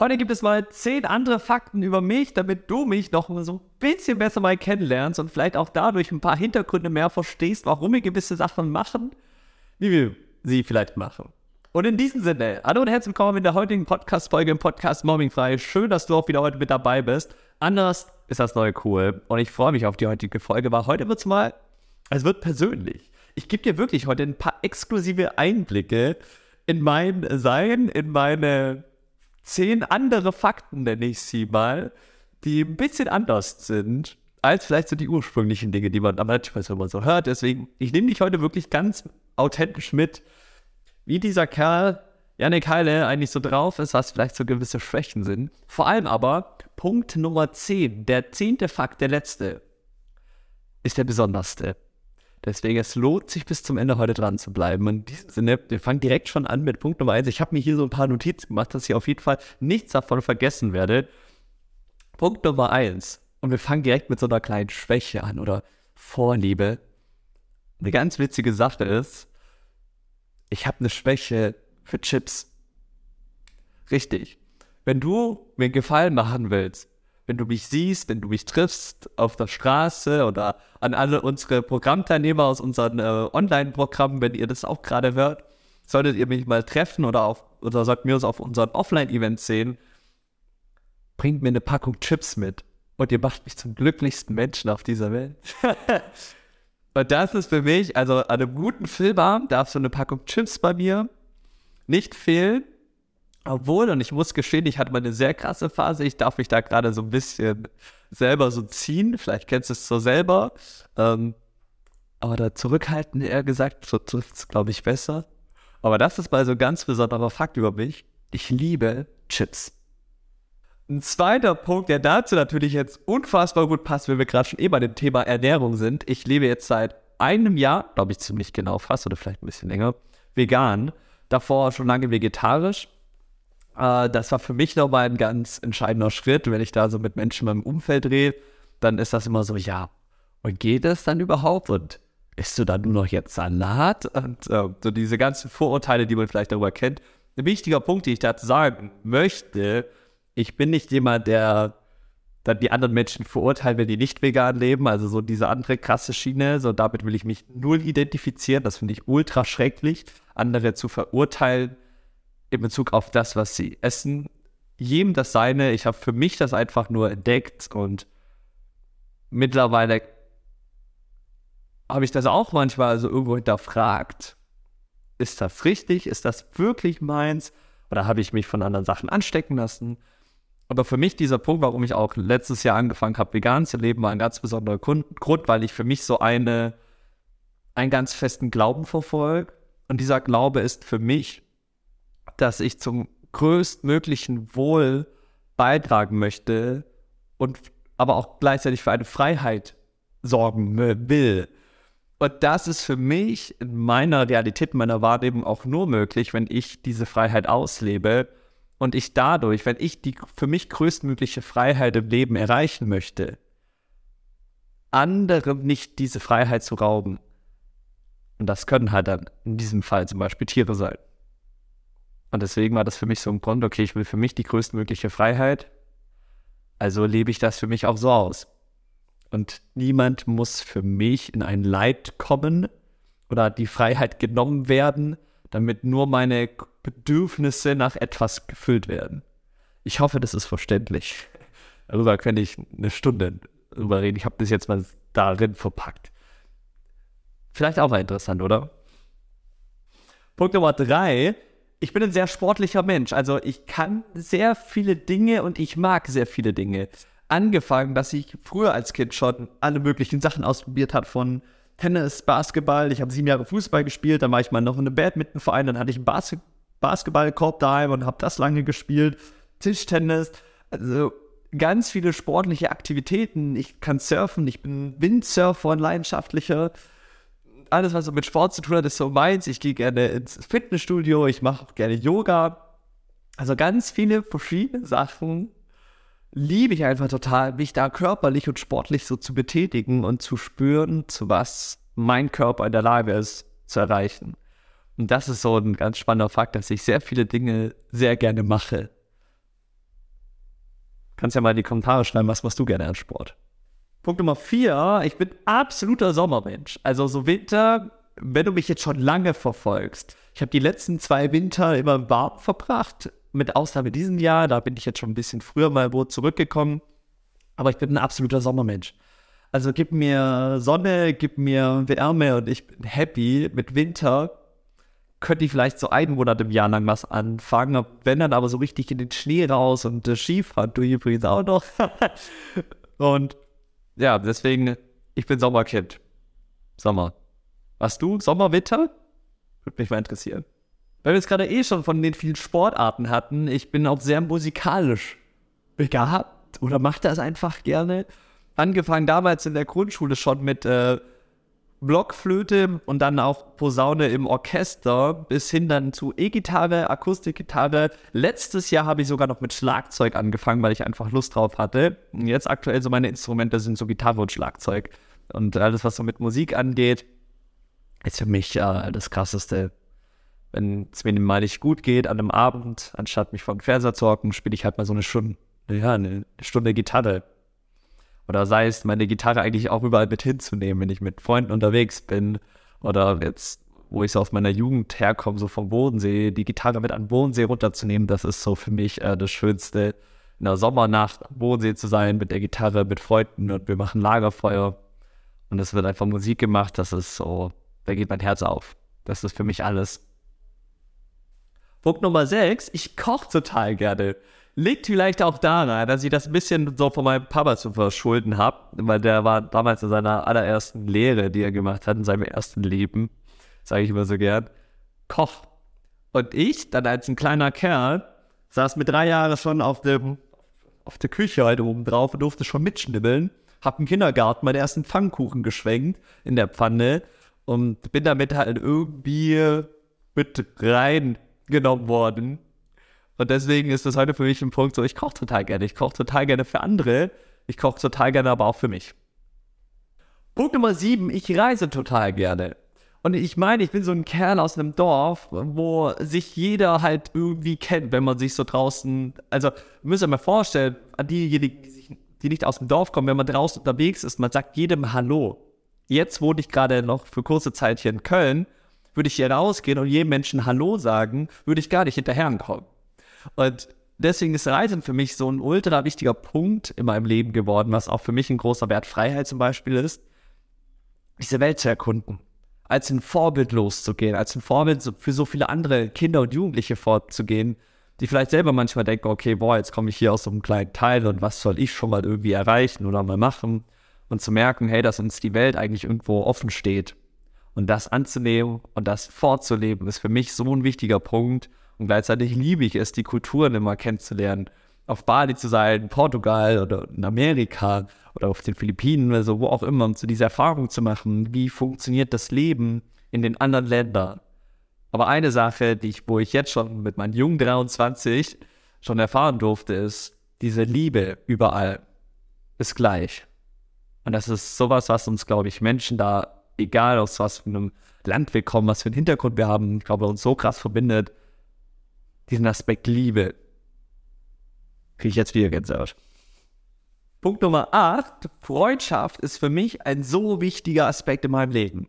Heute gibt es mal zehn andere Fakten über mich, damit du mich noch so ein bisschen besser mal kennenlernst und vielleicht auch dadurch ein paar Hintergründe mehr verstehst, warum wir gewisse Sachen machen, wie wir sie vielleicht machen. Und in diesem Sinne, hallo und herzlich willkommen in der heutigen Podcast-Folge im Podcast Mobbing frei. Schön, dass du auch wieder heute mit dabei bist. Anders ist das neue cool und ich freue mich auf die heutige Folge, weil heute wird es mal, es wird persönlich. Ich gebe dir wirklich heute ein paar exklusive Einblicke in mein Sein, in meine zehn andere Fakten, nenne ich sie mal, die ein bisschen anders sind als vielleicht so die ursprünglichen Dinge, die man so immer so hört. Deswegen, ich nehme dich heute wirklich ganz authentisch mit, wie dieser Kerl, Janik Heile, eigentlich so drauf ist, was vielleicht so gewisse Schwächen sind. Vor allem aber Punkt Nummer 10, der zehnte Fakt, der letzte, ist der besonderste. Deswegen, es lohnt sich bis zum Ende heute dran zu bleiben. In diesem Sinne, wir fangen direkt schon an mit Punkt Nummer eins. Ich habe mir hier so ein paar Notizen gemacht, dass ich auf jeden Fall nichts davon vergessen werde. Punkt Nummer eins. Und wir fangen direkt mit so einer kleinen Schwäche an oder Vorliebe. Eine ganz witzige Sache ist, ich habe eine Schwäche für Chips. Richtig. Wenn du mir einen Gefallen machen willst, wenn du mich siehst, wenn du mich triffst auf der Straße oder an alle unsere Programmteilnehmer aus unseren äh, Online-Programmen, wenn ihr das auch gerade hört, solltet ihr mich mal treffen oder auf oder solltet mir uns auf unseren Offline-Events sehen, bringt mir eine Packung Chips mit und ihr macht mich zum glücklichsten Menschen auf dieser Welt. und das ist für mich, also an einem guten Filmabend darf so eine Packung Chips bei mir nicht fehlen. Obwohl, und ich muss gestehen, ich hatte mal eine sehr krasse Phase. Ich darf mich da gerade so ein bisschen selber so ziehen. Vielleicht kennst du es so selber. Ähm, aber da zurückhalten, eher gesagt, so trifft es, glaube ich, besser. Aber das ist mal so ein ganz besonderer Fakt über mich. Ich liebe Chips. Ein zweiter Punkt, der dazu natürlich jetzt unfassbar gut passt, wenn wir gerade schon eh bei dem Thema Ernährung sind. Ich lebe jetzt seit einem Jahr, glaube ich ziemlich genau fast oder vielleicht ein bisschen länger, vegan. Davor schon lange vegetarisch äh, das war für mich nochmal ein ganz entscheidender Schritt. Wenn ich da so mit Menschen in meinem Umfeld rede, dann ist das immer so, ja, und geht das dann überhaupt? Und isst du dann nur noch jetzt Salat? Und äh, so diese ganzen Vorurteile, die man vielleicht darüber kennt. Ein wichtiger Punkt, den ich dazu sagen möchte, ich bin nicht jemand, der dann die anderen Menschen verurteilt, wenn die nicht vegan leben. Also so diese andere krasse Schiene. So damit will ich mich null identifizieren. Das finde ich ultra schrecklich, andere zu verurteilen in Bezug auf das, was sie essen. Jedem das seine. Ich habe für mich das einfach nur entdeckt und mittlerweile habe ich das auch manchmal so irgendwo hinterfragt. Ist das richtig? Ist das wirklich meins? Oder habe ich mich von anderen Sachen anstecken lassen? Aber für mich dieser Punkt, warum ich auch letztes Jahr angefangen habe, vegan zu leben, war ein ganz besonderer Grund, weil ich für mich so eine, einen ganz festen Glauben verfolge. Und dieser Glaube ist für mich, dass ich zum größtmöglichen Wohl beitragen möchte und aber auch gleichzeitig für eine Freiheit sorgen will. Und das ist für mich in meiner Realität, in meiner Wahrnehmung auch nur möglich, wenn ich diese Freiheit auslebe und ich dadurch, wenn ich die für mich größtmögliche Freiheit im Leben erreichen möchte, anderen nicht diese Freiheit zu rauben. Und das können halt dann in diesem Fall zum Beispiel Tiere sein. Und deswegen war das für mich so ein Grund, okay, ich will für mich die größtmögliche Freiheit. Also lebe ich das für mich auch so aus. Und niemand muss für mich in ein Leid kommen oder die Freiheit genommen werden, damit nur meine Bedürfnisse nach etwas gefüllt werden. Ich hoffe, das ist verständlich. Darüber könnte ich eine Stunde drüber reden. Ich habe das jetzt mal darin verpackt. Vielleicht auch mal interessant, oder? Punkt Nummer drei ich bin ein sehr sportlicher Mensch. Also ich kann sehr viele Dinge und ich mag sehr viele Dinge. Angefangen, dass ich früher als Kind schon alle möglichen Sachen ausprobiert habe, von Tennis, Basketball. Ich habe sieben Jahre Fußball gespielt, dann war ich mal noch in einem Badmintonverein, dann hatte ich einen Bas Basketballkorb daheim und habe das lange gespielt. Tischtennis, also ganz viele sportliche Aktivitäten. Ich kann surfen, ich bin Windsurfer und leidenschaftlicher alles, was so mit Sport zu tun hat, ist so meins. Ich gehe gerne ins Fitnessstudio, ich mache auch gerne Yoga. Also ganz viele verschiedene Sachen liebe ich einfach total, mich da körperlich und sportlich so zu betätigen und zu spüren, zu was mein Körper in der Lage ist zu erreichen. Und das ist so ein ganz spannender Fakt, dass ich sehr viele Dinge sehr gerne mache. Kannst ja mal in die Kommentare schreiben, was machst du gerne an Sport. Punkt Nummer vier, ich bin absoluter Sommermensch. Also so Winter, wenn du mich jetzt schon lange verfolgst. Ich habe die letzten zwei Winter immer im Warm verbracht, mit Ausnahme diesem Jahr. Da bin ich jetzt schon ein bisschen früher mal wo zurückgekommen. Aber ich bin ein absoluter Sommermensch. Also gib mir Sonne, gib mir Wärme und ich bin happy. Mit Winter könnte ich vielleicht so einen Monat im Jahr lang was anfangen. Wenn dann aber so richtig in den Schnee raus und äh, Skifahren du übrigens auch noch. und ja, deswegen, ich bin Sommerkind. Sommer. Was du? Sommer, Winter? Würde mich mal interessieren. Weil wir es gerade eh schon von den vielen Sportarten hatten, ich bin auch sehr musikalisch begabt oder mache das einfach gerne angefangen damals in der Grundschule schon mit äh, Blockflöte und dann auch Posaune im Orchester bis hin dann zu E-Gitarre, Akustikgitarre. Letztes Jahr habe ich sogar noch mit Schlagzeug angefangen, weil ich einfach Lust drauf hatte. Und jetzt aktuell so meine Instrumente sind so Gitarre und Schlagzeug. Und alles, was so mit Musik angeht, ist für mich äh, das Krasseste. Wenn es mir mal nicht gut geht an einem Abend, anstatt mich vor den Fernseher zu hocken, spiele ich halt mal so eine Stunde, ja, eine Stunde Gitarre oder sei es, meine Gitarre eigentlich auch überall mit hinzunehmen, wenn ich mit Freunden unterwegs bin. Oder jetzt, wo ich so aus meiner Jugend herkomme, so vom Bodensee, die Gitarre mit an den Bodensee runterzunehmen, das ist so für mich äh, das Schönste. In der Sommernacht am Bodensee zu sein, mit der Gitarre, mit Freunden und wir machen Lagerfeuer. Und es wird einfach Musik gemacht, das ist so, da geht mein Herz auf. Das ist für mich alles. Punkt Nummer 6, ich koche total gerne. Liegt vielleicht auch daran, dass ich das ein bisschen so von meinem Papa zu verschulden habe, weil der war damals in seiner allerersten Lehre, die er gemacht hat, in seinem ersten Leben, sage ich immer so gern, Koch. Und ich, dann als ein kleiner Kerl, saß mit drei Jahren schon auf dem auf der Küche halt oben drauf und durfte schon mitschnibbeln. Hab im Kindergarten meinen ersten Pfannkuchen geschwenkt in der Pfanne und bin damit halt irgendwie mit reingenommen worden und deswegen ist das heute für mich ein Punkt so, ich koche total gerne. Ich koche total gerne für andere. Ich koche total gerne aber auch für mich. Punkt Nummer sieben, ich reise total gerne. Und ich meine, ich bin so ein Kerl aus einem Dorf, wo sich jeder halt irgendwie kennt, wenn man sich so draußen, also müsst ihr mir vorstellen, an diejenigen, die, sich, die nicht aus dem Dorf kommen, wenn man draußen unterwegs ist, man sagt jedem Hallo. Jetzt wohne ich gerade noch für kurze Zeit hier in Köln, würde ich hier rausgehen und jedem Menschen Hallo sagen, würde ich gar nicht hinterherkommen. Und deswegen ist Reisen für mich so ein ultra wichtiger Punkt in meinem Leben geworden, was auch für mich ein großer Wert Freiheit zum Beispiel ist, diese Welt zu erkunden. Als ein Vorbild loszugehen, als ein Vorbild für so viele andere Kinder und Jugendliche vorzugehen, die vielleicht selber manchmal denken, okay, boah, jetzt komme ich hier aus so einem kleinen Teil und was soll ich schon mal irgendwie erreichen oder mal machen und zu merken, hey, dass uns die Welt eigentlich irgendwo offen steht. Und das anzunehmen und das vorzuleben, ist für mich so ein wichtiger Punkt und gleichzeitig liebe ich es, die Kulturen immer kennenzulernen. Auf Bali zu sein, Portugal oder in Amerika oder auf den Philippinen oder so, wo auch immer, um so diese Erfahrung zu machen, wie funktioniert das Leben in den anderen Ländern. Aber eine Sache, die ich, wo ich jetzt schon mit meinen jungen 23 schon erfahren durfte, ist, diese Liebe überall ist gleich. Und das ist sowas, was uns, glaube ich, Menschen da, egal aus was für einem Land wir kommen, was für einen Hintergrund wir haben, ich glaube, uns so krass verbindet, diesen Aspekt Liebe. Kriege ich jetzt wieder Gänsehaut. Punkt Nummer 8. Freundschaft ist für mich ein so wichtiger Aspekt in meinem Leben.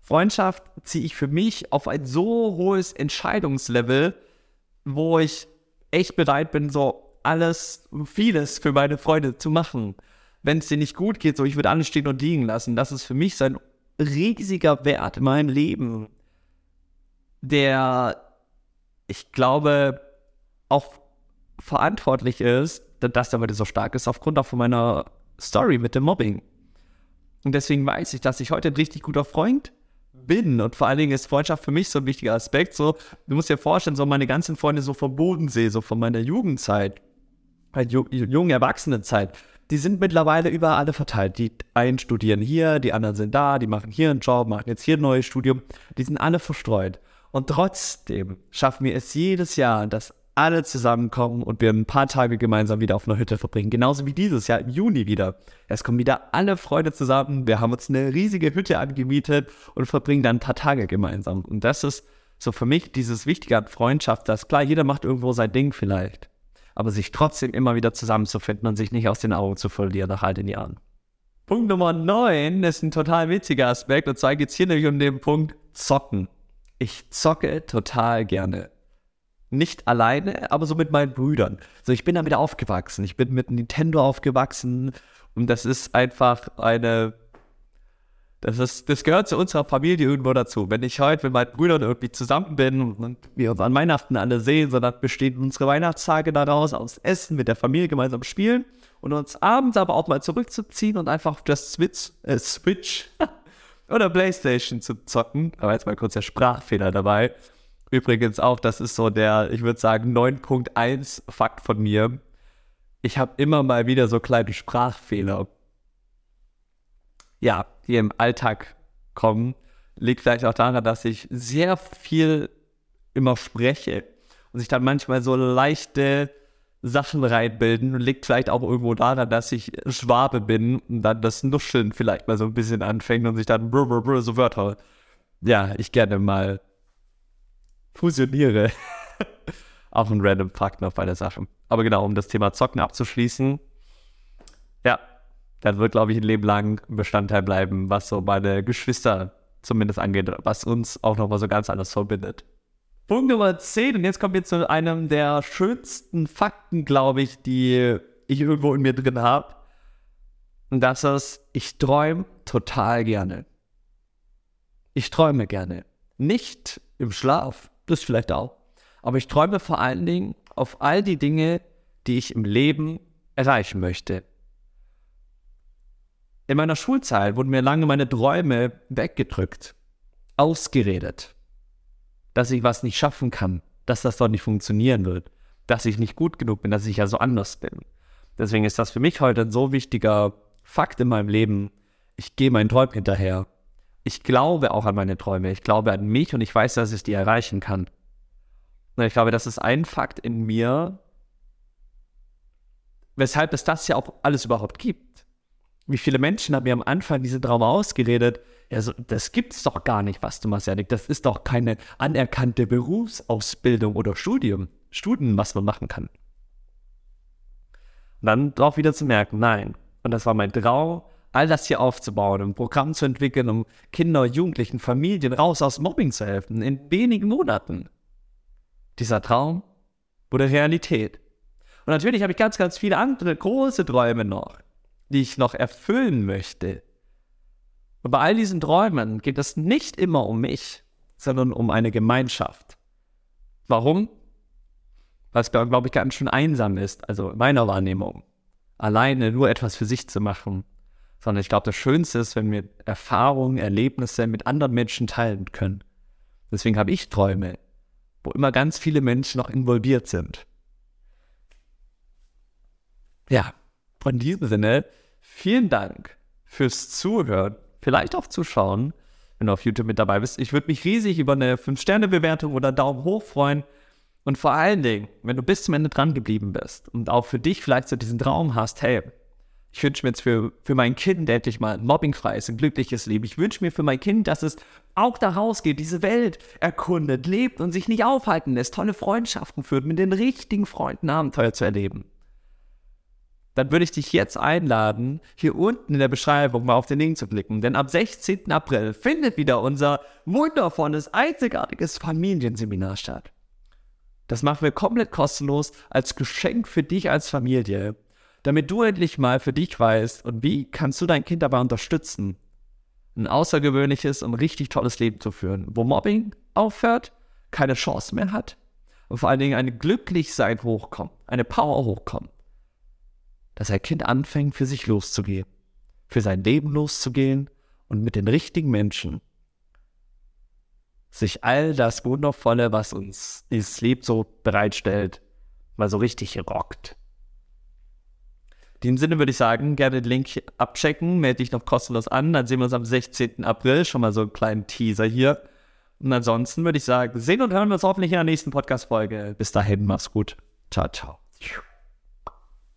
Freundschaft ziehe ich für mich auf ein so hohes Entscheidungslevel, wo ich echt bereit bin, so alles, vieles für meine Freunde zu machen. Wenn es dir nicht gut geht, so ich würde alles stehen und liegen lassen. Das ist für mich so ein riesiger Wert in meinem Leben, der ich glaube, auch verantwortlich ist, dass der heute so stark ist, aufgrund auch von meiner Story mit dem Mobbing. Und deswegen weiß ich, dass ich heute ein richtig guter Freund bin. Und vor allen Dingen ist Freundschaft für mich so ein wichtiger Aspekt. So, du musst dir vorstellen, so meine ganzen Freunde so vom Bodensee, so von meiner Jugendzeit, halt jungen Erwachsenenzeit, die sind mittlerweile über alle verteilt. Die einen studieren hier, die anderen sind da, die machen hier einen Job, machen jetzt hier ein neues Studium. Die sind alle verstreut. Und trotzdem schaffen wir es jedes Jahr, dass alle zusammenkommen und wir ein paar Tage gemeinsam wieder auf einer Hütte verbringen. Genauso wie dieses Jahr im Juni wieder. Es kommen wieder alle Freunde zusammen. Wir haben uns eine riesige Hütte angemietet und verbringen dann ein paar Tage gemeinsam. Und das ist so für mich dieses Wichtige an Freundschaft, dass klar, jeder macht irgendwo sein Ding vielleicht. aber sich trotzdem immer wieder zusammenzufinden und sich nicht aus den Augen zu verlieren nach all den Jahren. Punkt Nummer 9 ist ein total witziger Aspekt und zwar geht es hier nämlich um den Punkt Zocken. Ich zocke total gerne. Nicht alleine, aber so mit meinen Brüdern. So, ich bin damit aufgewachsen. Ich bin mit Nintendo aufgewachsen und das ist einfach eine das, ist, das gehört zu unserer Familie irgendwo dazu. Wenn ich heute mit meinen Brüdern irgendwie zusammen bin und wir uns an Weihnachten alle sehen, sondern bestehen unsere Weihnachtstage daraus aus Essen, mit der Familie gemeinsam spielen und uns abends aber auch mal zurückzuziehen und einfach auf das Switch, äh, Switch oder Playstation zu zocken. War jetzt mal kurz der Sprachfehler dabei. Übrigens auch, das ist so der, ich würde sagen, 9.1 Fakt von mir. Ich habe immer mal wieder so kleine Sprachfehler ja, hier im Alltag kommen, liegt vielleicht auch daran, dass ich sehr viel immer spreche und sich dann manchmal so leichte Sachen reinbilden liegt vielleicht auch irgendwo daran, dass ich Schwabe bin und dann das Nuscheln vielleicht mal so ein bisschen anfängt und sich dann brr, brr, brr, so Wörter, ja, ich gerne mal fusioniere. auch ein random Fakt noch bei der Sache. Aber genau, um das Thema Zocken abzuschließen, ja, das wird, glaube ich, ein Leben lang Bestandteil bleiben, was so meine Geschwister zumindest angeht, was uns auch nochmal so ganz anders verbindet. Punkt Nummer 10, und jetzt kommen wir zu einem der schönsten Fakten, glaube ich, die ich irgendwo in mir drin habe. Und das ist, ich träume total gerne. Ich träume gerne. Nicht im Schlaf, das vielleicht auch. Aber ich träume vor allen Dingen auf all die Dinge, die ich im Leben erreichen möchte. In meiner Schulzeit wurden mir lange meine Träume weggedrückt, ausgeredet, dass ich was nicht schaffen kann, dass das dort nicht funktionieren wird, dass ich nicht gut genug bin, dass ich ja so anders bin. Deswegen ist das für mich heute ein so wichtiger Fakt in meinem Leben. Ich gehe meinen Träumen hinterher. Ich glaube auch an meine Träume. Ich glaube an mich und ich weiß, dass ich die erreichen kann. Und ich glaube, das ist ein Fakt in mir, weshalb es das ja auch alles überhaupt gibt wie viele Menschen haben mir am Anfang diese Traum ausgeredet, ja, so, das gibt's doch gar nicht, was du machst, Janik. Das ist doch keine anerkannte Berufsausbildung oder Studium, Studien, was man machen kann. Und dann darauf wieder zu merken, nein. Und das war mein Traum, all das hier aufzubauen, ein Programm zu entwickeln, um Kinder, Jugendlichen, Familien raus aus Mobbing zu helfen, in wenigen Monaten. Dieser Traum wurde Realität. Und natürlich habe ich ganz, ganz viele andere große Träume noch die ich noch erfüllen möchte. Und bei all diesen Träumen geht es nicht immer um mich, sondern um eine Gemeinschaft. Warum? Weil es, glaube ich, ganz schön einsam ist, also in meiner Wahrnehmung, alleine nur etwas für sich zu machen. Sondern ich glaube, das Schönste ist, wenn wir Erfahrungen, Erlebnisse mit anderen Menschen teilen können. Deswegen habe ich Träume, wo immer ganz viele Menschen noch involviert sind. Ja, von diesem Sinne, vielen Dank fürs Zuhören, vielleicht auch Zuschauen, wenn du auf YouTube mit dabei bist. Ich würde mich riesig über eine 5-Sterne-Bewertung oder Daumen hoch freuen. Und vor allen Dingen, wenn du bis zum Ende dran geblieben bist und auch für dich vielleicht so diesen Traum hast, hey, ich wünsche mir jetzt für, für mein Kind endlich mal ein mobbingfreies, ein glückliches Leben. Ich wünsche mir für mein Kind, dass es auch da rausgeht, diese Welt erkundet, lebt und sich nicht aufhalten lässt, tolle Freundschaften führt, mit den richtigen Freunden Abenteuer zu erleben dann würde ich dich jetzt einladen, hier unten in der Beschreibung mal auf den Link zu klicken. Denn ab 16. April findet wieder unser wundervolles, einzigartiges Familienseminar statt. Das machen wir komplett kostenlos als Geschenk für dich als Familie, damit du endlich mal für dich weißt und wie kannst du dein Kind dabei unterstützen, ein außergewöhnliches und richtig tolles Leben zu führen, wo Mobbing aufhört, keine Chance mehr hat und vor allen Dingen ein Glücklichsein hochkommt, eine Power hochkommt dass ein Kind anfängt, für sich loszugehen, für sein Leben loszugehen und mit den richtigen Menschen sich all das Wundervolle, was uns dieses Leben so bereitstellt, mal so richtig rockt. In dem Sinne würde ich sagen, gerne den Link abchecken, melde dich noch kostenlos an, dann sehen wir uns am 16. April, schon mal so einen kleinen Teaser hier. Und ansonsten würde ich sagen, sehen und hören wir uns hoffentlich in der nächsten Podcast-Folge. Bis dahin, mach's gut. Ciao, ciao.